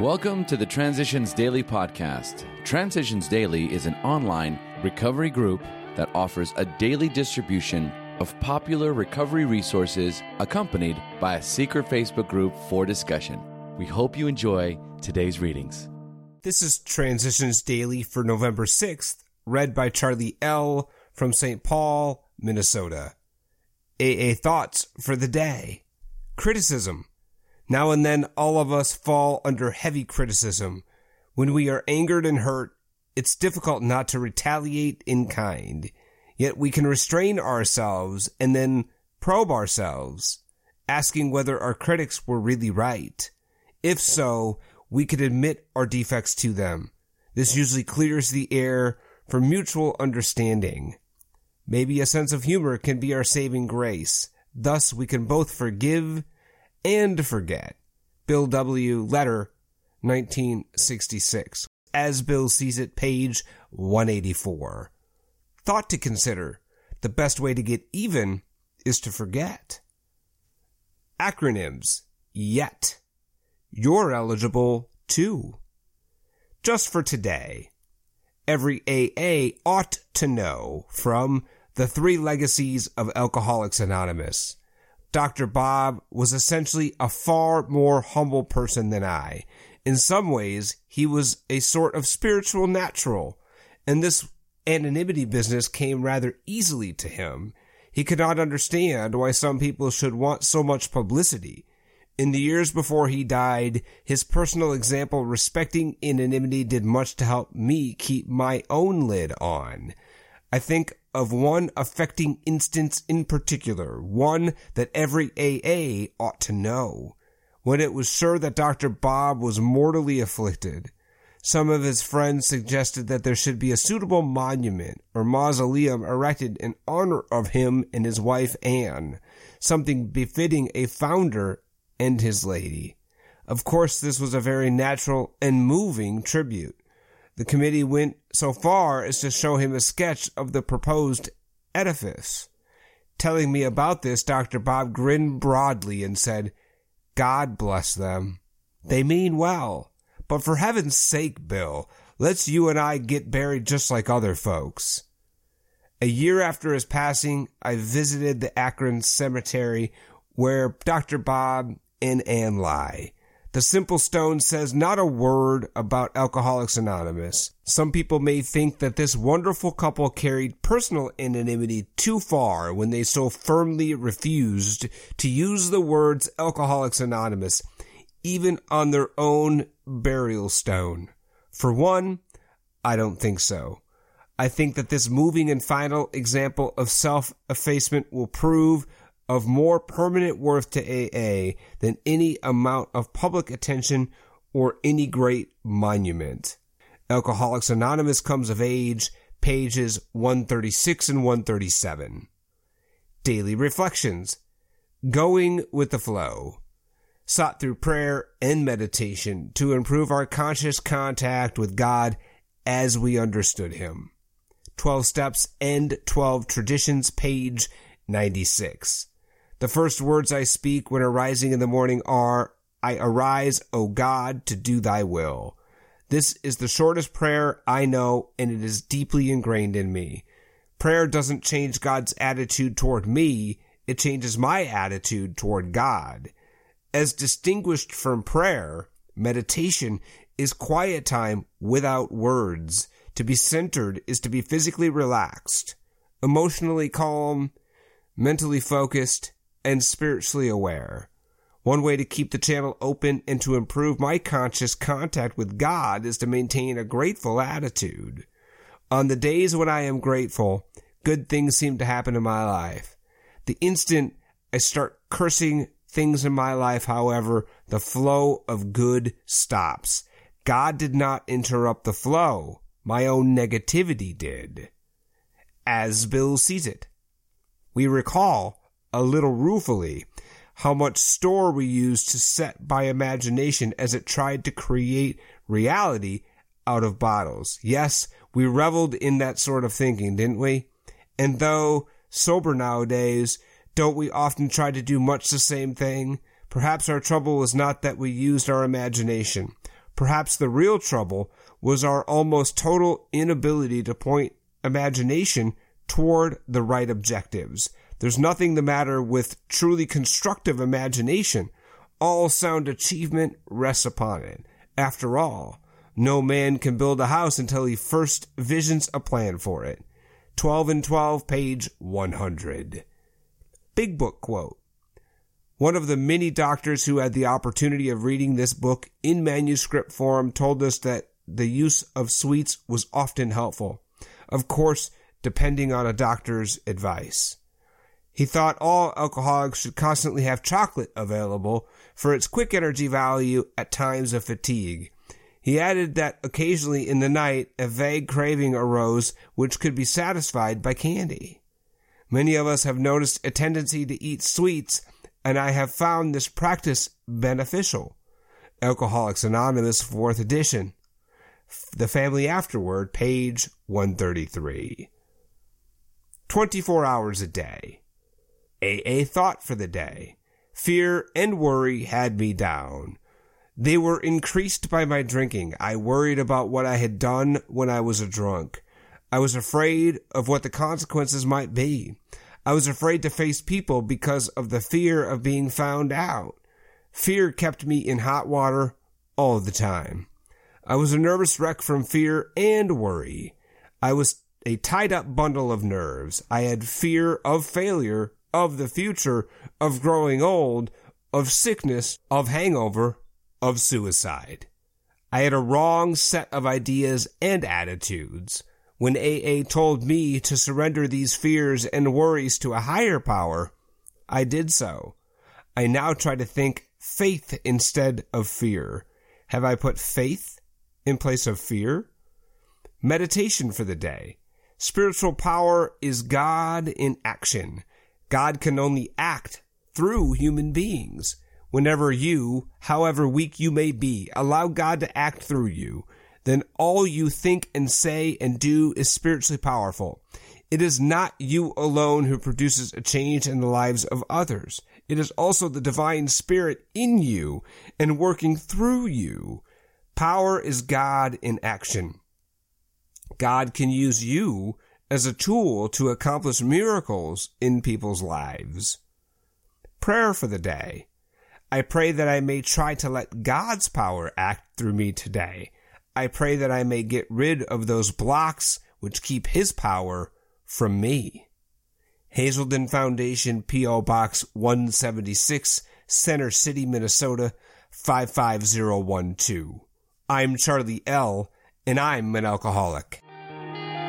Welcome to the Transitions Daily podcast. Transitions Daily is an online recovery group that offers a daily distribution of popular recovery resources accompanied by a secret Facebook group for discussion. We hope you enjoy today's readings. This is Transitions Daily for November 6th, read by Charlie L. from St. Paul, Minnesota. AA Thoughts for the Day Criticism. Now and then, all of us fall under heavy criticism. When we are angered and hurt, it's difficult not to retaliate in kind. Yet we can restrain ourselves and then probe ourselves, asking whether our critics were really right. If so, we could admit our defects to them. This usually clears the air for mutual understanding. Maybe a sense of humor can be our saving grace. Thus, we can both forgive and forget. Bill W. Letter, 1966. As Bill sees it, page 184. Thought to consider. The best way to get even is to forget. Acronyms. Yet. You're eligible too. Just for today. Every AA ought to know from the three legacies of Alcoholics Anonymous. Dr. Bob was essentially a far more humble person than I. In some ways, he was a sort of spiritual natural, and this anonymity business came rather easily to him. He could not understand why some people should want so much publicity. In the years before he died, his personal example respecting anonymity did much to help me keep my own lid on. I think of one affecting instance in particular, one that every AA ought to know. When it was sure that Dr. Bob was mortally afflicted, some of his friends suggested that there should be a suitable monument or mausoleum erected in honor of him and his wife Anne, something befitting a founder and his lady. Of course, this was a very natural and moving tribute. The committee went so far as to show him a sketch of the proposed edifice. Telling me about this, Dr. Bob grinned broadly and said, God bless them. They mean well. But for heaven's sake, Bill, let's you and I get buried just like other folks. A year after his passing, I visited the Akron cemetery where Dr. Bob and Anne lie. The Simple Stone says not a word about Alcoholics Anonymous. Some people may think that this wonderful couple carried personal anonymity too far when they so firmly refused to use the words Alcoholics Anonymous, even on their own burial stone. For one, I don't think so. I think that this moving and final example of self effacement will prove of more permanent worth to AA than any amount of public attention or any great monument. Alcoholics Anonymous comes of age, pages 136 and 137. Daily Reflections Going with the Flow sought through prayer and meditation to improve our conscious contact with God as we understood Him. 12 Steps and 12 Traditions, page 96. The first words I speak when arising in the morning are, I arise, O God, to do thy will. This is the shortest prayer I know, and it is deeply ingrained in me. Prayer doesn't change God's attitude toward me, it changes my attitude toward God. As distinguished from prayer, meditation is quiet time without words. To be centered is to be physically relaxed, emotionally calm, mentally focused, and spiritually aware. One way to keep the channel open and to improve my conscious contact with God is to maintain a grateful attitude. On the days when I am grateful, good things seem to happen in my life. The instant I start cursing things in my life, however, the flow of good stops. God did not interrupt the flow. My own negativity did. As Bill sees it. We recall a little ruefully how much store we used to set by imagination as it tried to create reality out of bottles. Yes, we reveled in that sort of thinking, didn't we? And though sober nowadays, don't we often try to do much the same thing? Perhaps our trouble was not that we used our imagination. Perhaps the real trouble was our almost total inability to point imagination toward the right objectives. There's nothing the matter with truly constructive imagination. All sound achievement rests upon it. After all, no man can build a house until he first visions a plan for it. 12 and 12, page 100. Big Book quote. One of the many doctors who had the opportunity of reading this book in manuscript form told us that the use of sweets was often helpful. Of course, depending on a doctor's advice. He thought all alcoholics should constantly have chocolate available for its quick energy value at times of fatigue. He added that occasionally in the night a vague craving arose which could be satisfied by candy. Many of us have noticed a tendency to eat sweets, and I have found this practice beneficial. Alcoholics Anonymous, 4th edition. The Family Afterward, page 133. 24 hours a day. AA thought for the day. Fear and worry had me down. They were increased by my drinking. I worried about what I had done when I was a drunk. I was afraid of what the consequences might be. I was afraid to face people because of the fear of being found out. Fear kept me in hot water all the time. I was a nervous wreck from fear and worry. I was a tied up bundle of nerves. I had fear of failure, of the future, of growing old, of sickness, of hangover, of suicide. I had a wrong set of ideas and attitudes. When AA told me to surrender these fears and worries to a higher power, I did so. I now try to think faith instead of fear. Have I put faith in place of fear? Meditation for the day. Spiritual power is God in action. God can only act through human beings. Whenever you, however weak you may be, allow God to act through you, then all you think and say and do is spiritually powerful. It is not you alone who produces a change in the lives of others. It is also the divine spirit in you and working through you. Power is God in action. God can use you as a tool to accomplish miracles in people's lives. Prayer for the day. I pray that I may try to let God's power act through me today. I pray that I may get rid of those blocks which keep His power from me. Hazelden Foundation, P.O. Box 176, Center City, Minnesota 55012. I'm Charlie L., and I'm an alcoholic.